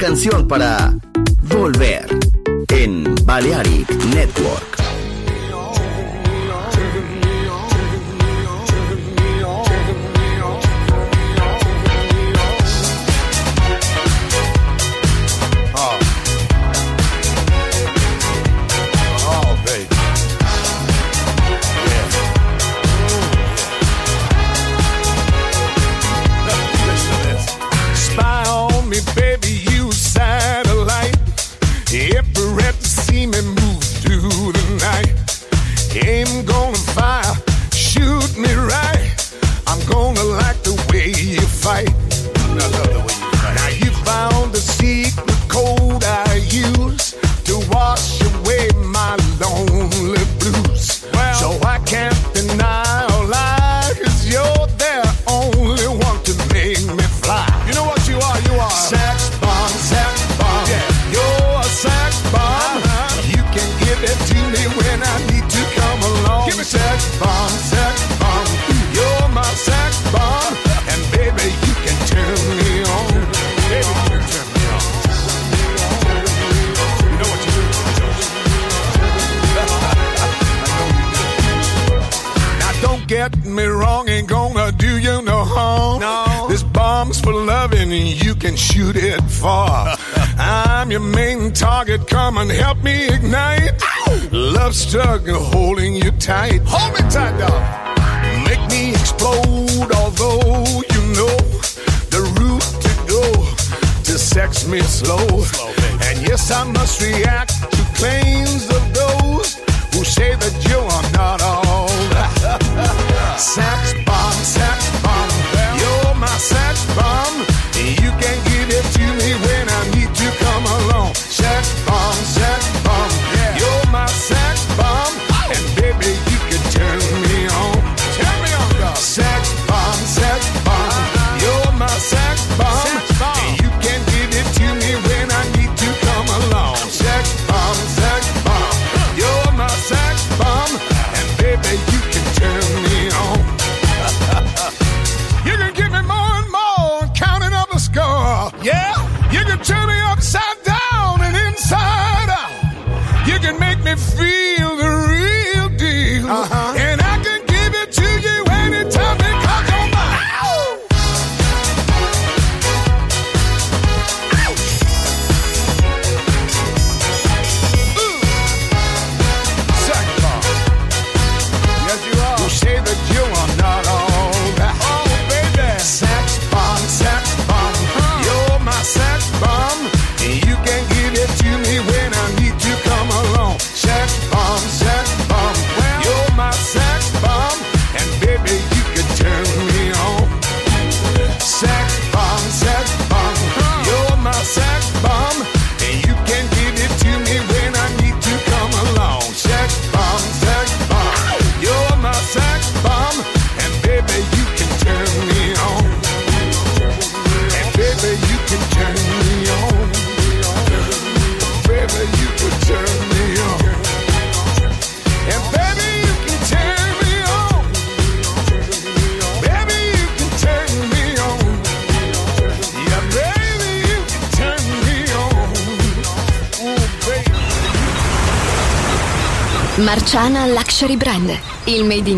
Canción para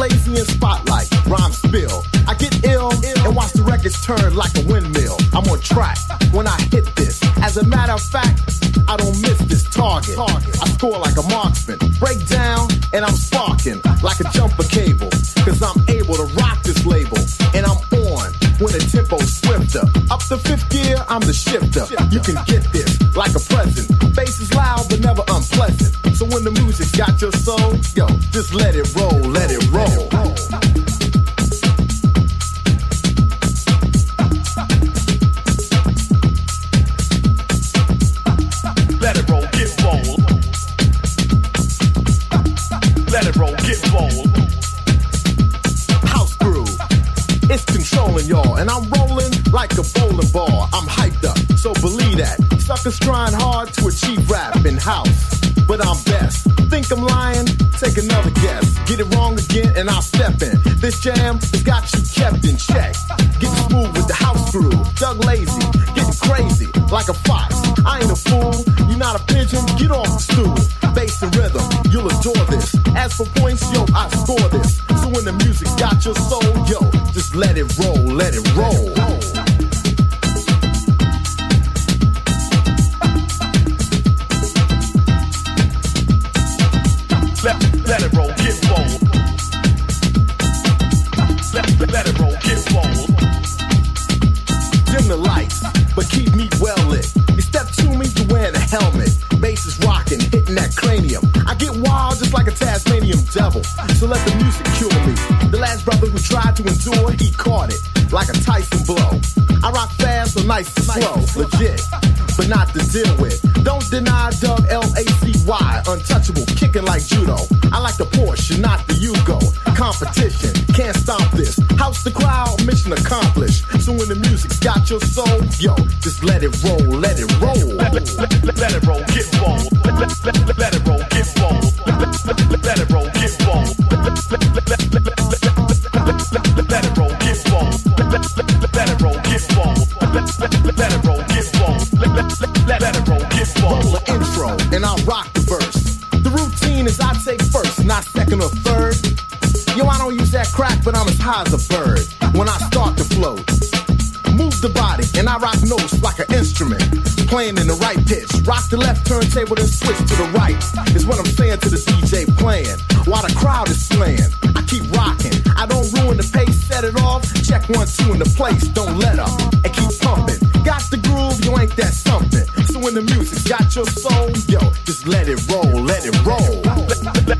lazy in spotlight. Rhyme spill. I get ill and watch the records turn like a windmill. I'm on track when I hit this. As a matter of fact, I don't miss this target. I score like a marksman. Break down and I'm sparking like a jumper cable. Cause I'm able to when the tempo's swifter. Up the fifth gear, I'm the shifter. You can get this like a present. Bass is loud but never unpleasant. So when the music's got your soul, yo, just let it roll, let it roll. Let it roll, get roll. Let it roll, get roll. Suckers trying hard to achieve rap in house, but I'm best. Think I'm lying? Take another guess. Get it wrong again and I'll step in. This jam has got you kept in check. Getting smooth with the house groove. Doug Lazy, getting crazy like a fox. I ain't a fool, you're not a pigeon, get off the stool. Bass and rhythm, you'll adore this. As for points, yo, I score this. So when the music got your soul, yo, let it roll, let it roll. That cranium. I get wild just like a Tasmanian devil. So let the music cure me. The last brother who tried to endure, he caught it like a Tyson blow. I rock fast, so nice and slow, legit, but not to deal with. Don't deny Doug L A C Y, untouchable, kicking like judo. I like the Porsche, not the Yugo. Competition, can't stop this. House the crowd, mission accomplished. So when the music's got your soul, yo, just let it roll, let it roll. Let, let, let, let it roll, get bold. Let, let, let, let it roll, get bold. Let, let, let, let it roll, get bold. Let, let, let, let, let, let, let, let, let it roll, let, roll, get. Roll intro, and I'll rock the verse. The routine is I take first, not second or third. Yo, I don't use that crack, but I'm as high as a bird when I start to float. Move the body, and I rock notes like an instrument. Playing in the right pitch. Rock the left turntable, then switch to the right. Is what I'm saying to the DJ playing. While the crowd is slaying. I keep rocking. I don't ruin the pace, set it off. Check one, two in the place, don't let up. And keep pumping. Got the groove, you ain't that something. When the music's got your soul, yo, just let it roll, let it roll.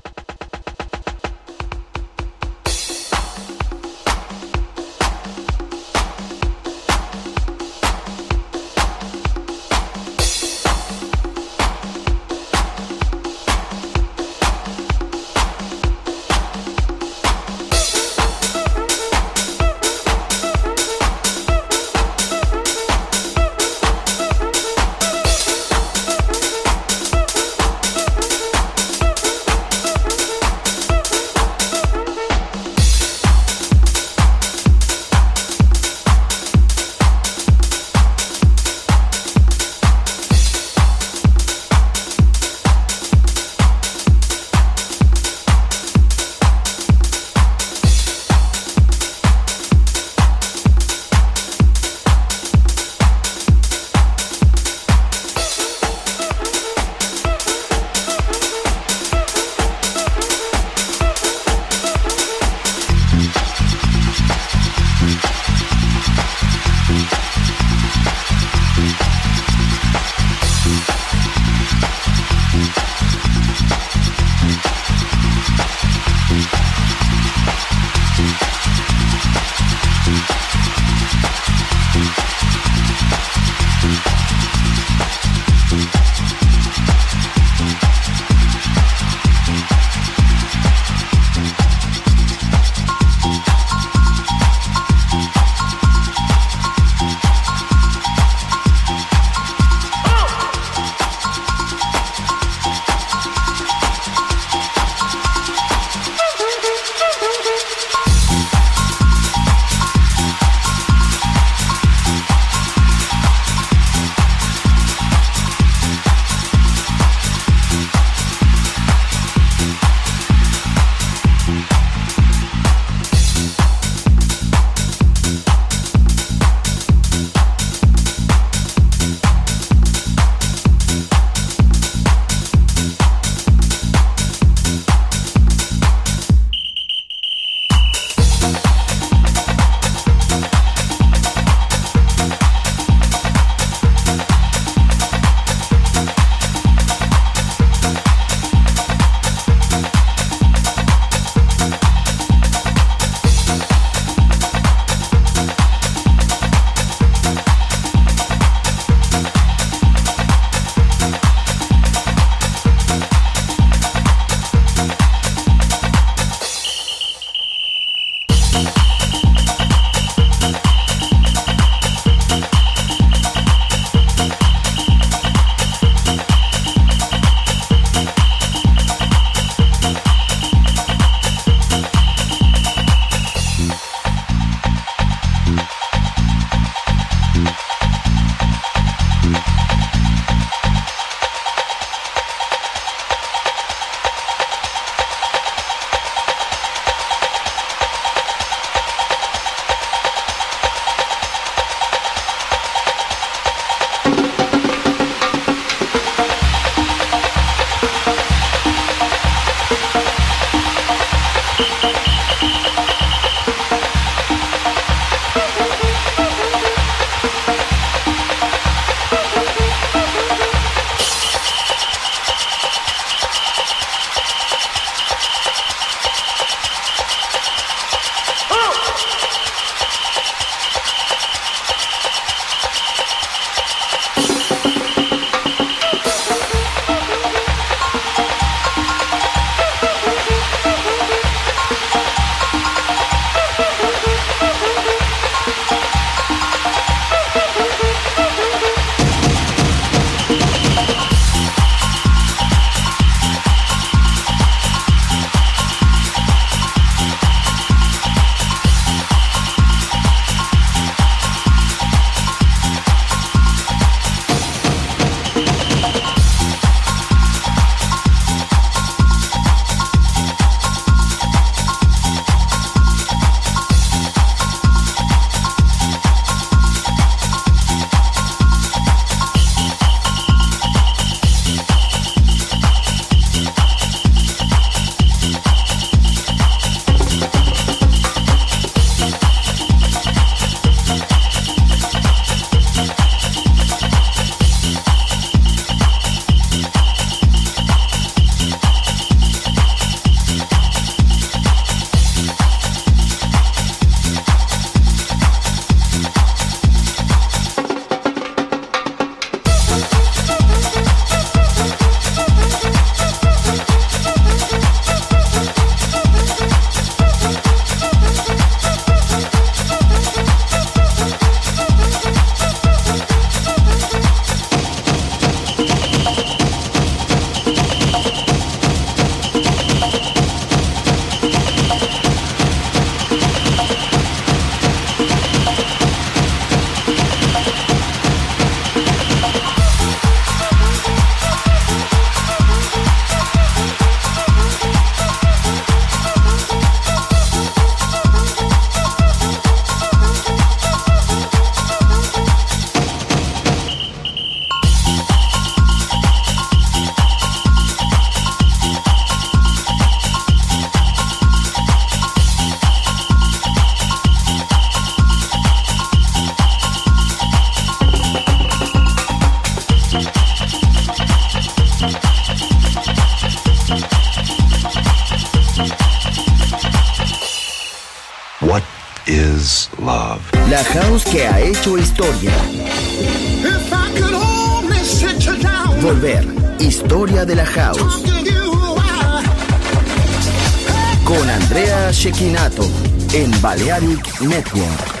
Balearic Network.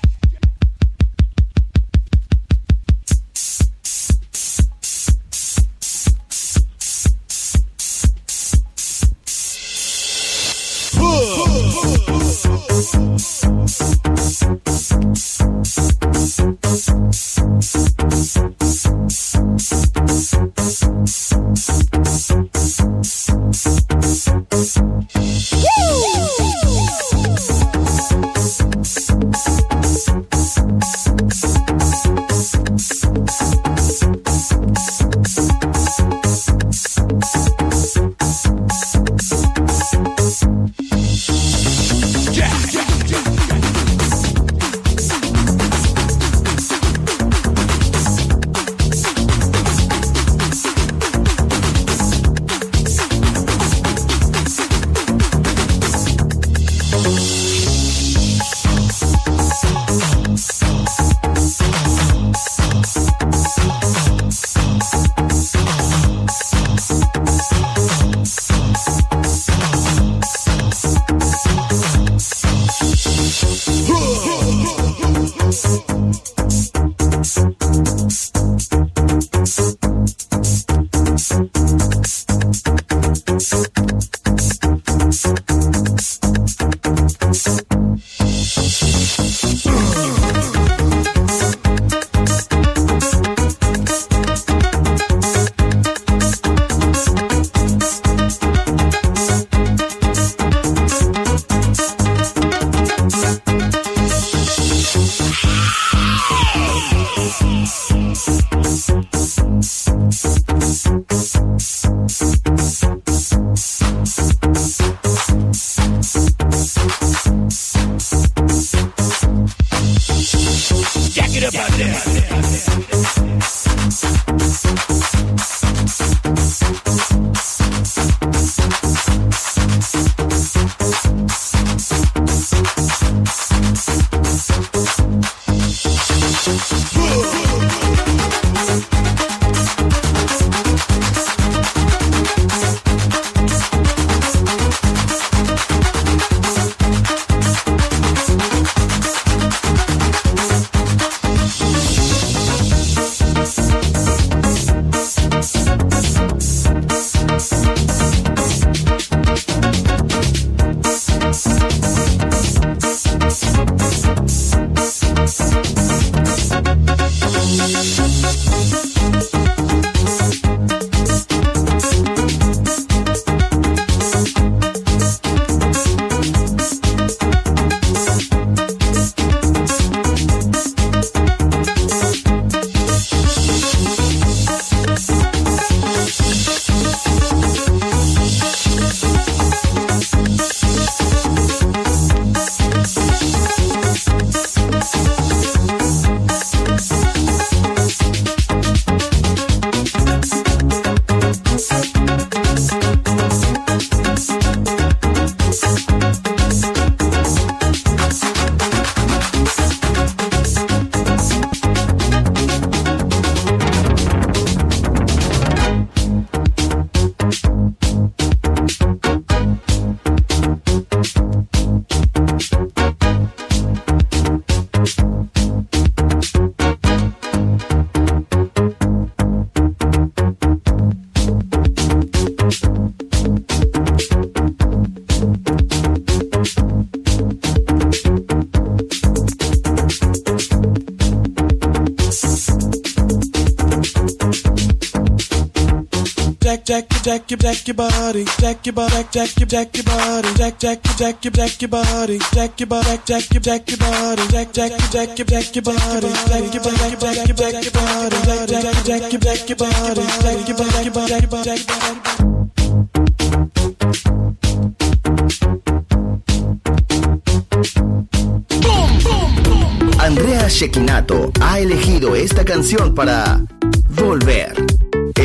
Andrea Shekinato ha elegido esta canción para Volver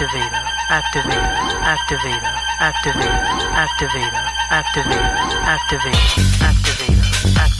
Activator, activator, activator, activator, activator, activator, activator,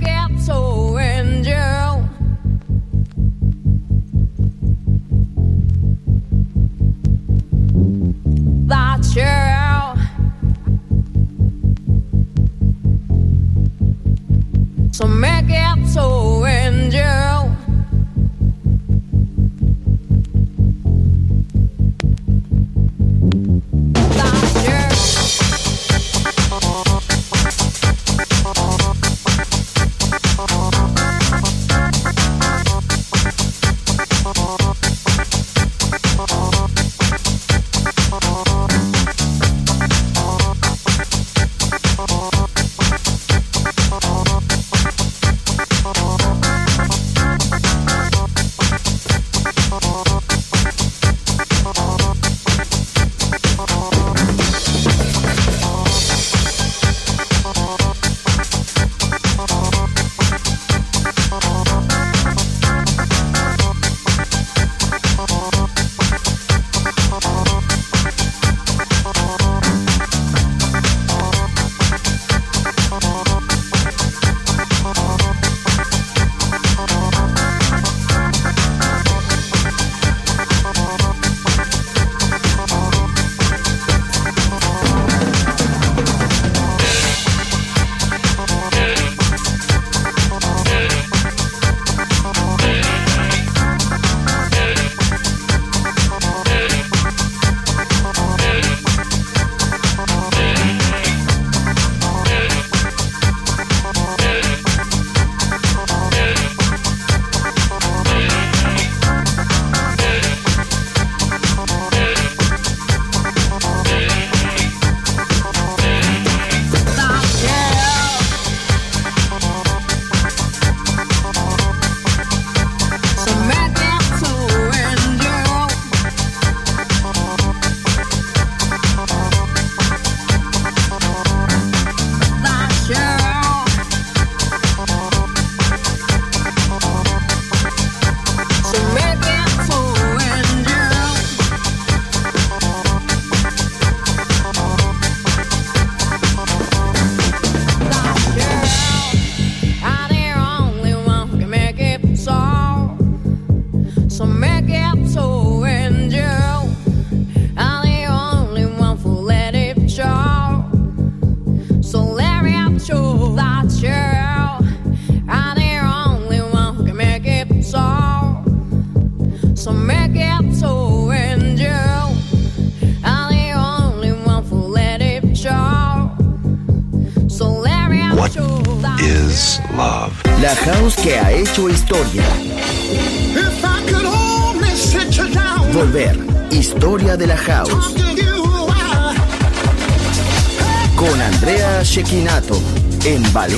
Make so angel.